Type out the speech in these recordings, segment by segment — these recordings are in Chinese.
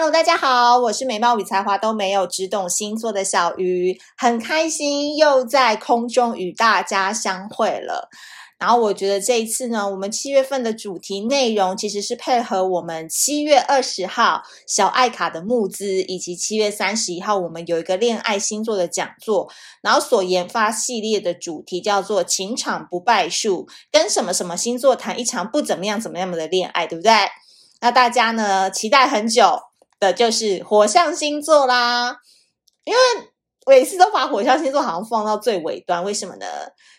Hello，大家好，我是美貌与才华都没有，只懂星座的小鱼，很开心又在空中与大家相会了。然后我觉得这一次呢，我们七月份的主题内容其实是配合我们七月二十号小爱卡的募资，以及七月三十一号我们有一个恋爱星座的讲座，然后所研发系列的主题叫做“情场不败术”，跟什么什么星座谈一场不怎么样怎么样的恋爱，对不对？那大家呢，期待很久的就是火象星座啦，因为。每次都把火象星座好像放到最尾端，为什么呢？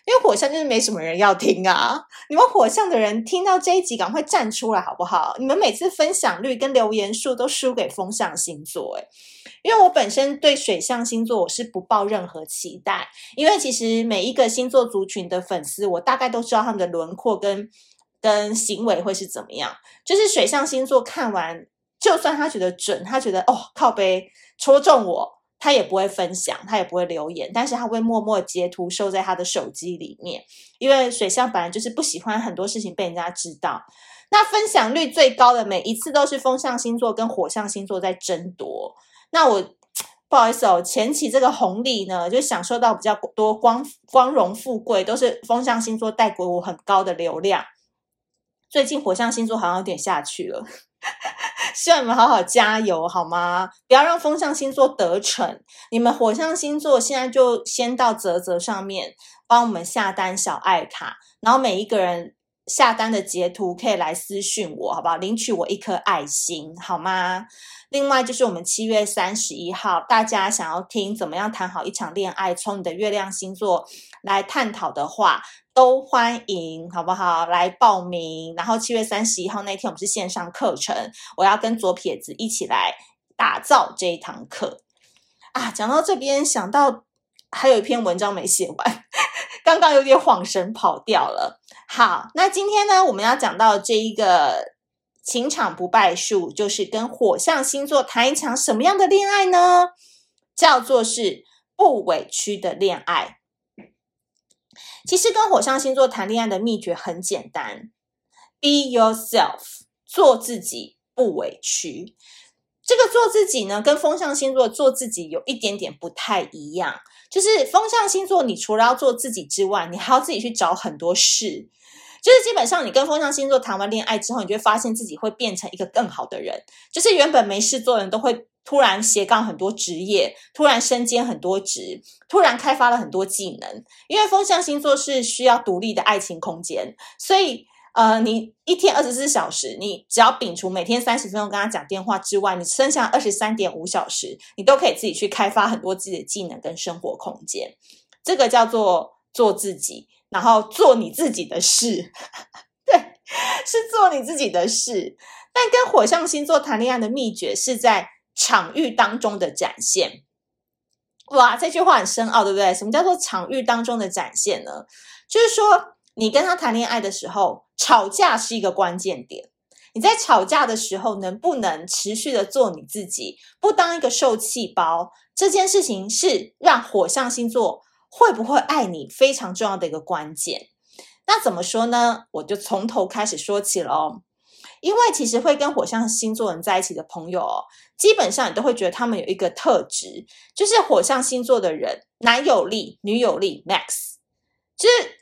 因为火象就是没什么人要听啊！你们火象的人听到这一集，赶快站出来好不好？你们每次分享率跟留言数都输给风象星座，诶，因为我本身对水象星座我是不抱任何期待，因为其实每一个星座族群的粉丝，我大概都知道他们的轮廓跟跟行为会是怎么样。就是水象星座看完，就算他觉得准，他觉得哦靠背戳中我。他也不会分享，他也不会留言，但是他会默默截图收在他的手机里面，因为水象本来就是不喜欢很多事情被人家知道。那分享率最高的每一次都是风象星座跟火象星座在争夺。那我不好意思哦，前期这个红利呢，就享受到比较多光光荣富贵，都是风象星座带给我很高的流量。最近火象星座好像有点下去了。希望你们好好加油，好吗？不要让风象星座得逞。你们火象星座现在就先到泽泽上面帮我们下单小爱卡，然后每一个人下单的截图可以来私讯我，好不好？领取我一颗爱心，好吗？另外就是我们七月三十一号，大家想要听怎么样谈好一场恋爱，从你的月亮星座来探讨的话，都欢迎，好不好？来报名。然后七月三十一号那天，我们是线上课程，我要跟左撇子一起来打造这一堂课啊。讲到这边，想到还有一篇文章没写完，刚刚有点恍神跑掉了。好，那今天呢，我们要讲到这一个。情场不败术就是跟火象星座谈一场什么样的恋爱呢？叫做是不委屈的恋爱。其实跟火象星座谈恋爱的秘诀很简单：Be yourself，做自己，不委屈。这个做自己呢，跟风象星座做自己有一点点不太一样。就是风象星座，你除了要做自己之外，你还要自己去找很多事。就是基本上，你跟风象星座谈完恋爱之后，你就会发现自己会变成一个更好的人。就是原本没事做的人都会突然斜杠很多职业，突然身兼很多职，突然开发了很多技能。因为风象星座是需要独立的爱情空间，所以呃，你一天二十四小时，你只要摒除每天三十分钟跟他讲电话之外，你剩下二十三点五小时，你都可以自己去开发很多自己的技能跟生活空间。这个叫做做自己。然后做你自己的事，对，是做你自己的事。但跟火象星座谈恋爱的秘诀是在场域当中的展现。哇，这句话很深奥，对不对？什么叫做场域当中的展现呢？就是说，你跟他谈恋爱的时候，吵架是一个关键点。你在吵架的时候，能不能持续的做你自己，不当一个受气包？这件事情是让火象星座。会不会爱你非常重要的一个关键，那怎么说呢？我就从头开始说起了哦。因为其实会跟火象星座人在一起的朋友哦，基本上你都会觉得他们有一个特质，就是火象星座的人男友力、女友力 max，就是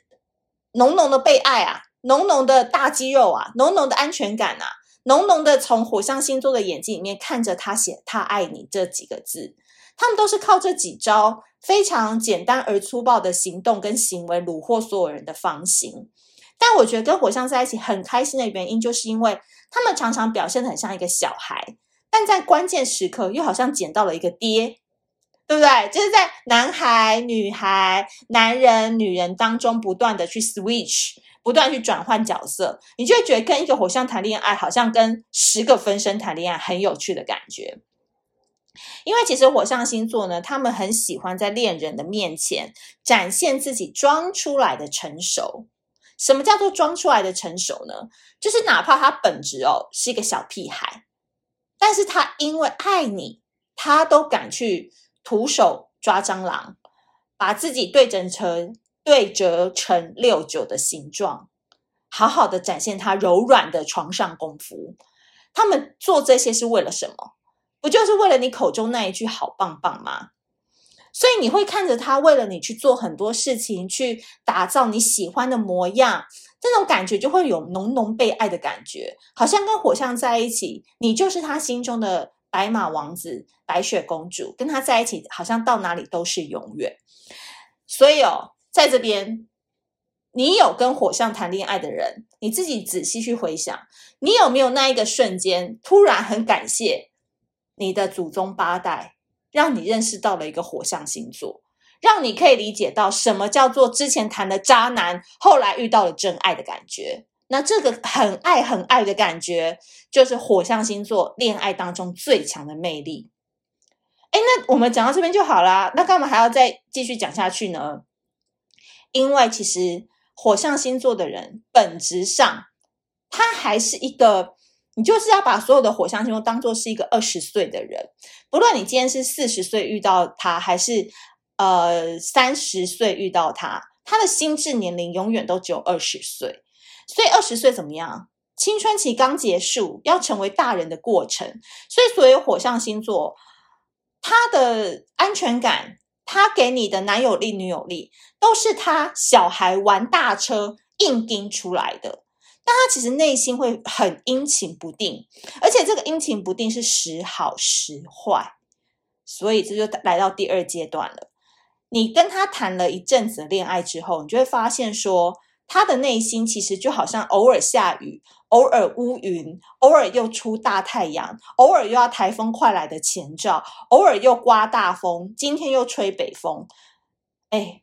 浓浓的被爱啊，浓浓的大肌肉啊，浓浓的安全感啊，浓浓的从火象星座的眼睛里面看着他写“他爱你”这几个字。他们都是靠这几招非常简单而粗暴的行动跟行为虏获所有人的芳心。但我觉得跟火象在一起很开心的原因，就是因为他们常常表现得很像一个小孩，但在关键时刻又好像捡到了一个爹，对不对？就是在男孩、女孩、男人、女人当中不断的去 switch，不断去转换角色，你就会觉得跟一个火象谈恋爱，好像跟十个分身谈恋爱很有趣的感觉。因为其实火象星座呢，他们很喜欢在恋人的面前展现自己装出来的成熟。什么叫做装出来的成熟呢？就是哪怕他本质哦是一个小屁孩，但是他因为爱你，他都敢去徒手抓蟑螂，把自己对折成对折成六九的形状，好好的展现他柔软的床上功夫。他们做这些是为了什么？不就是为了你口中那一句好棒棒吗？所以你会看着他为了你去做很多事情，去打造你喜欢的模样，这种感觉就会有浓浓被爱的感觉，好像跟火象在一起，你就是他心中的白马王子、白雪公主，跟他在一起，好像到哪里都是永远。所以哦，在这边，你有跟火象谈恋爱的人，你自己仔细去回想，你有没有那一个瞬间，突然很感谢你的祖宗八代。让你认识到了一个火象星座，让你可以理解到什么叫做之前谈的渣男，后来遇到了真爱的感觉。那这个很爱很爱的感觉，就是火象星座恋爱当中最强的魅力。哎，那我们讲到这边就好啦，那干嘛还要再继续讲下去呢？因为其实火象星座的人本质上，他还是一个。你就是要把所有的火象星座当做是一个二十岁的人，不论你今天是四十岁遇到他，还是呃三十岁遇到他，他的心智年龄永远都只有二十岁。所以二十岁怎么样？青春期刚结束，要成为大人的过程。所以所有火象星座，他的安全感，他给你的男友力、女友力，都是他小孩玩大车硬盯出来的。但他其实内心会很阴晴不定，而且这个阴晴不定是时好时坏，所以这就来到第二阶段了。你跟他谈了一阵子恋爱之后，你就会发现说，他的内心其实就好像偶尔下雨，偶尔乌云，偶尔又出大太阳，偶尔又要台风快来的前兆，偶尔又刮大风，今天又吹北风。哎，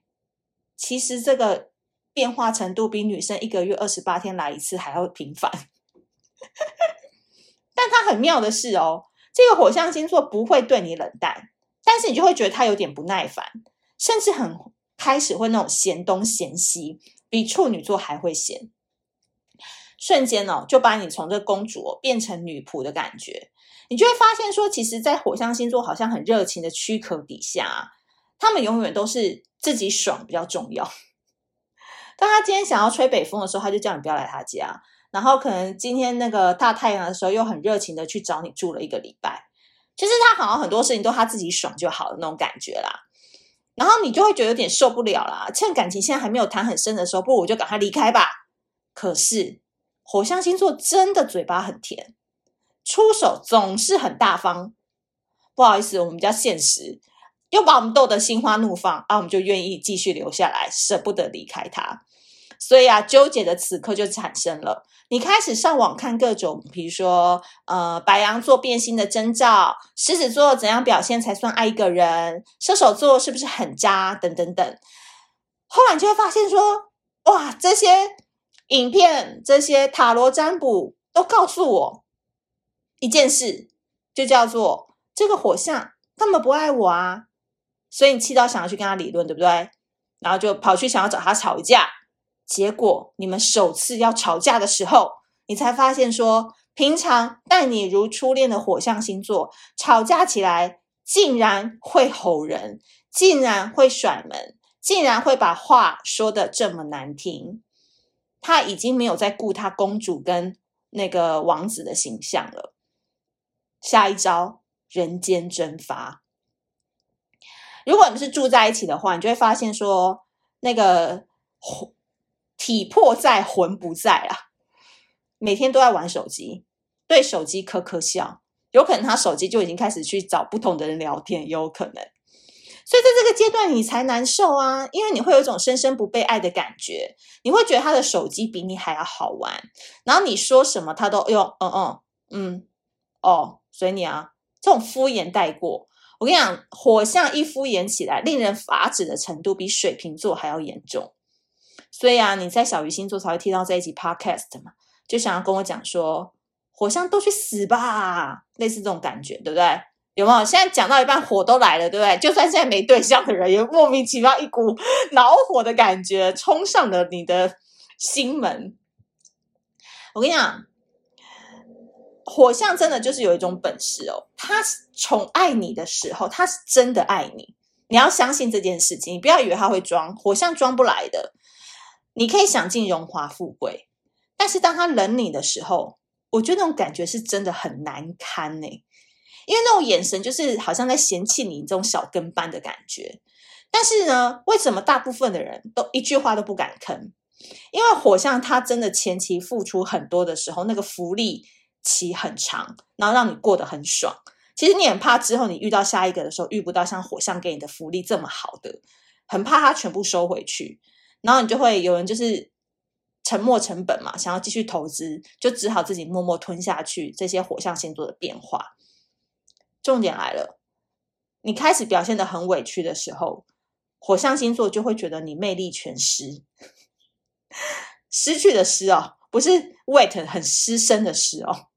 其实这个。变化程度比女生一个月二十八天来一次还要频繁，但它很妙的是哦，这个火象星座不会对你冷淡，但是你就会觉得他有点不耐烦，甚至很开始会那种嫌东嫌西，比处女座还会嫌，瞬间哦就把你从这公主哦变成女仆的感觉，你就会发现说，其实，在火象星座好像很热情的躯壳底下，他们永远都是自己爽比较重要。当他今天想要吹北风的时候，他就叫你不要来他家。然后可能今天那个大太阳的时候，又很热情的去找你住了一个礼拜。其实他好像很多事情都他自己爽就好的那种感觉啦。然后你就会觉得有点受不了啦。趁感情现在还没有谈很深的时候，不如我就赶快离开吧。可是火象星座真的嘴巴很甜，出手总是很大方。不好意思，我们比较现实。又把我们逗得心花怒放啊，我们就愿意继续留下来，舍不得离开他。所以啊，纠结的此刻就产生了。你开始上网看各种，比如说，呃，白羊座变心的征兆，狮子座怎样表现才算爱一个人，射手座是不是很渣，等等等。后来你就会发现说，哇，这些影片、这些塔罗占卜都告诉我一件事，就叫做这个火象根本不爱我啊。所以你气到想要去跟他理论，对不对？然后就跑去想要找他吵一架，结果你们首次要吵架的时候，你才发现说，平常待你如初恋的火象星座，吵架起来竟然会吼人，竟然会甩门，竟然会把话说得这么难听。他已经没有在顾他公主跟那个王子的形象了。下一招，人间蒸发。如果你们是住在一起的话，你就会发现说，那个魂体魄在，魂不在啊。每天都在玩手机，对手机可可笑，有可能他手机就已经开始去找不同的人聊天，也有可能。所以在这个阶段，你才难受啊，因为你会有一种深深不被爱的感觉，你会觉得他的手机比你还要好玩，然后你说什么他都用嗯嗯嗯哦，随你啊，这种敷衍带过。我跟你讲，火象一敷衍起来，令人发指的程度比水瓶座还要严重。所以啊，你在小鱼星座才会听到这一集 podcast 嘛，就想要跟我讲说，火象都去死吧，类似这种感觉，对不对？有没有？现在讲到一半，火都来了，对不对？就算现在没对象的人，也莫名其妙一股 恼火的感觉冲上了你的心门。我跟你讲。火象真的就是有一种本事哦，他宠爱你的时候，他是真的爱你。你要相信这件事情，你不要以为他会装，火象装不来的。你可以享尽荣华富贵，但是当他冷你的时候，我觉得那种感觉是真的很难堪呢。因为那种眼神就是好像在嫌弃你这种小跟班的感觉。但是呢，为什么大部分的人都一句话都不敢吭？因为火象他真的前期付出很多的时候，那个福利期很长，然后让你过得很爽。其实你很怕之后你遇到下一个的时候遇不到像火象给你的福利这么好的，很怕他全部收回去，然后你就会有人就是沉没成本嘛，想要继续投资，就只好自己默默吞下去这些火象星座的变化。重点来了，你开始表现得很委屈的时候，火象星座就会觉得你魅力全失，失去的失哦，不是 wait 很失身的失哦。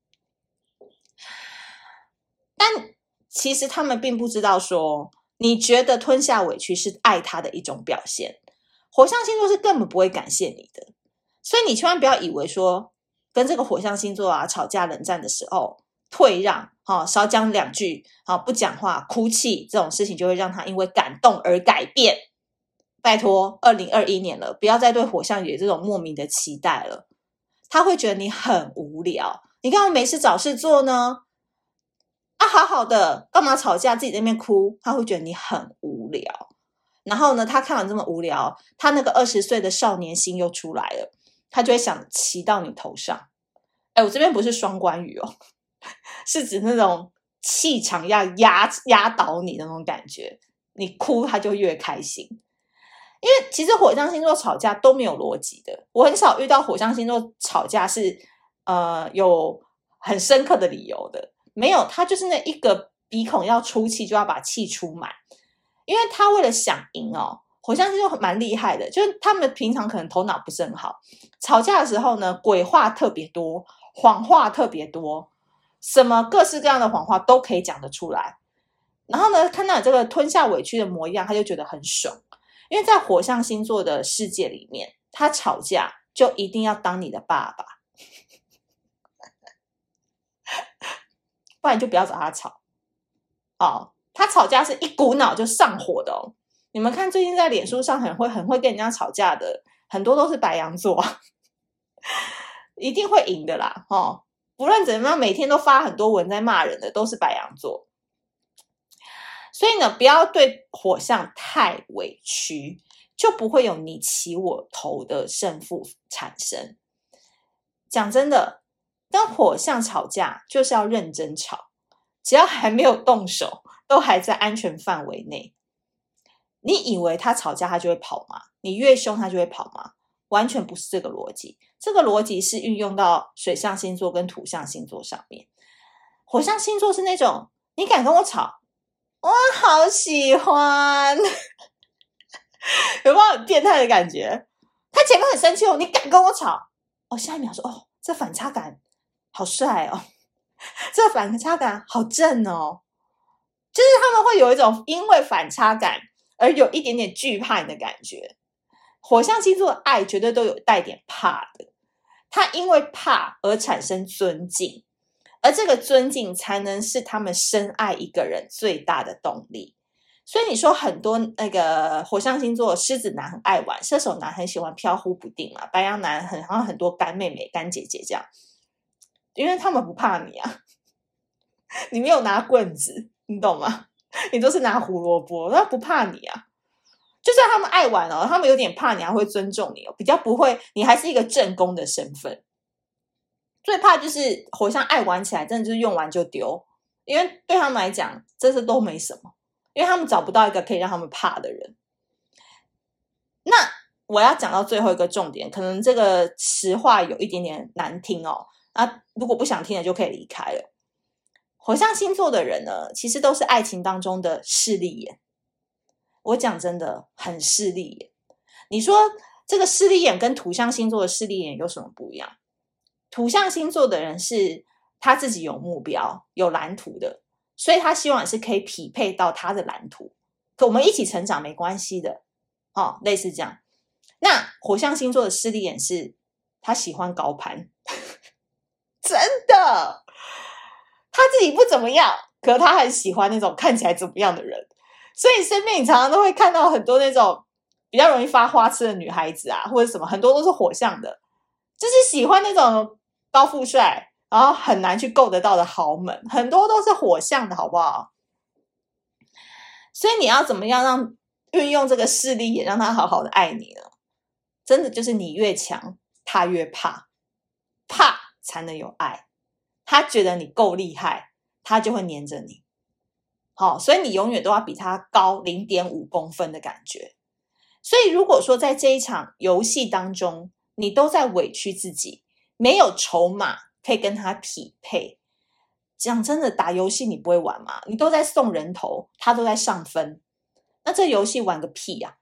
但其实他们并不知道说，你觉得吞下委屈是爱他的一种表现。火象星座是根本不会感谢你的，所以你千万不要以为说跟这个火象星座啊吵架冷战的时候退让，哈、哦，少讲两句，啊、哦，不讲话，哭泣这种事情就会让他因为感动而改变。拜托，二零二一年了，不要再对火象有这种莫名的期待了。他会觉得你很无聊，你干嘛没事找事做呢？好好的，干嘛吵架？自己在那边哭，他会觉得你很无聊。然后呢，他看完这么无聊，他那个二十岁的少年心又出来了，他就会想骑到你头上。哎，我这边不是双关语哦，是指那种气场要压压倒你那种感觉。你哭，他就越开心。因为其实火象星座吵架都没有逻辑的，我很少遇到火象星座吵架是呃有很深刻的理由的。没有，他就是那一个鼻孔要出气，就要把气出满，因为他为了想赢哦，火象星座蛮厉害的，就是他们平常可能头脑不是很好，吵架的时候呢，鬼话特别多，谎话特别多，什么各式各样的谎话都可以讲得出来。然后呢，看到你这个吞下委屈的模样，他就觉得很爽，因为在火象星座的世界里面，他吵架就一定要当你的爸爸。不然就不要找他吵哦。他吵架是一股脑就上火的哦。你们看，最近在脸书上很会很会跟人家吵架的，很多都是白羊座，一定会赢的啦。哦，不论怎么样，每天都发很多文在骂人的，都是白羊座。所以呢，不要对火象太委屈，就不会有你起我头的胜负产生。讲真的。跟火象吵架就是要认真吵，只要还没有动手，都还在安全范围内。你以为他吵架他就会跑吗？你越凶他就会跑吗？完全不是这个逻辑。这个逻辑是运用到水象星座跟土象星座上面。火象星座是那种你敢跟我吵，我好喜欢，有没有很变态的感觉？他前面很生气哦，你敢跟我吵，哦，下一秒说哦，这反差感。好帅哦，这反差感好正哦，就是他们会有一种因为反差感而有一点点惧怕你的感觉。火象星座的爱绝对都有带点怕的，他因为怕而产生尊敬，而这个尊敬才能是他们深爱一个人最大的动力。所以你说很多那个火象星座，狮子男很爱玩，射手男很喜欢飘忽不定嘛，白羊男很好像很多干妹妹、干姐姐这样。因为他们不怕你啊，你没有拿棍子，你懂吗？你都是拿胡萝卜，他不怕你啊。就算他们爱玩哦，他们有点怕你，还会尊重你哦，比较不会。你还是一个正宫的身份，最怕就是火象爱玩起来，真的就是用完就丢。因为对他们来讲，这些都没什么，因为他们找不到一个可以让他们怕的人。那我要讲到最后一个重点，可能这个实话有一点点难听哦。啊，如果不想听了，就可以离开了。火象星座的人呢，其实都是爱情当中的势利眼。我讲真的，很势利眼。你说这个势利眼跟土象星座的势利眼有什么不一样？土象星座的人是他自己有目标、有蓝图的，所以他希望是可以匹配到他的蓝图，可我们一起成长没关系的。哦，类似这样。那火象星座的势利眼是，他喜欢高攀。他自己不怎么样，可他很喜欢那种看起来怎么样的人，所以身边你常常都会看到很多那种比较容易发花痴的女孩子啊，或者什么，很多都是火象的，就是喜欢那种高富帅，然后很难去够得到的豪门，很多都是火象的，好不好？所以你要怎么样让运用这个势力，也让他好好的爱你呢？真的就是你越强，他越怕，怕才能有爱。他觉得你够厉害，他就会黏着你。好，所以你永远都要比他高零点五公分的感觉。所以如果说在这一场游戏当中，你都在委屈自己，没有筹码可以跟他匹配。讲真的，打游戏你不会玩吗？你都在送人头，他都在上分，那这游戏玩个屁呀！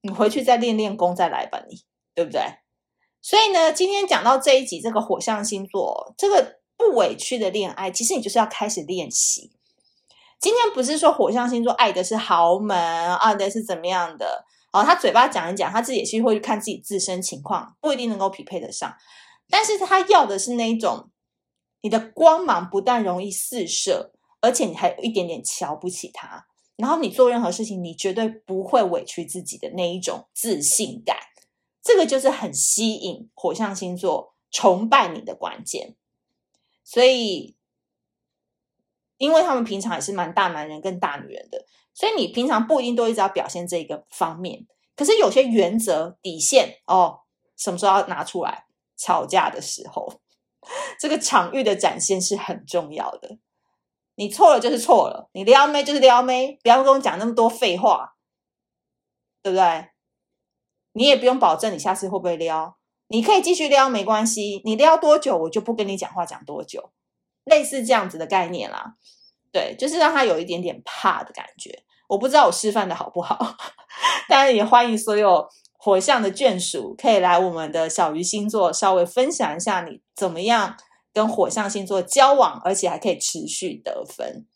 你回去再练练功再来吧，你对不对？所以呢，今天讲到这一集，这个火象星座，这个不委屈的恋爱，其实你就是要开始练习。今天不是说火象星座爱的是豪门，爱的是怎么样的哦？他嘴巴讲一讲，他自己也是会去看自己自身情况，不一定能够匹配得上，但是他要的是那一种。你的光芒不但容易四射，而且你还有一点点瞧不起他。然后你做任何事情，你绝对不会委屈自己的那一种自信感，这个就是很吸引火象星座崇拜你的关键。所以，因为他们平常也是蛮大男人跟大女人的，所以你平常不一定都一直要表现这个方面。可是有些原则底线哦，什么时候要拿出来？吵架的时候。这个场域的展现是很重要的，你错了就是错了，你撩妹就是撩妹，不要跟我讲那么多废话，对不对？你也不用保证你下次会不会撩，你可以继续撩没关系，你撩多久我就不跟你讲话讲多久，类似这样子的概念啦，对，就是让他有一点点怕的感觉。我不知道我示范的好不好，当然也欢迎所有。火象的眷属可以来我们的小鱼星座稍微分享一下你怎么样跟火象星座交往，而且还可以持续得分。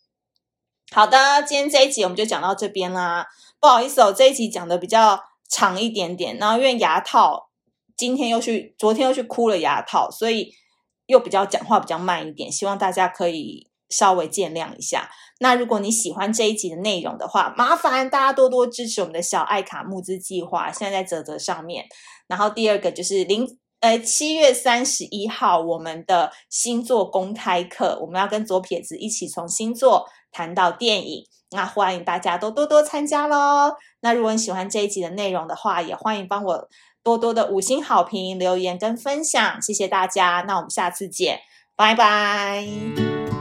好的，今天这一集我们就讲到这边啦。不好意思哦，这一集讲的比较长一点点，然后因为牙套今天又去，昨天又去箍了牙套，所以又比较讲话比较慢一点，希望大家可以稍微见谅一下。那如果你喜欢这一集的内容的话，麻烦大家多多支持我们的小爱卡募资计划，现在在啧啧上面。然后第二个就是零呃七月三十一号我们的星座公开课，我们要跟左撇子一起从星座谈到电影，那欢迎大家都多多参加喽。那如果你喜欢这一集的内容的话，也欢迎帮我多多的五星好评、留言跟分享，谢谢大家。那我们下次见，拜拜。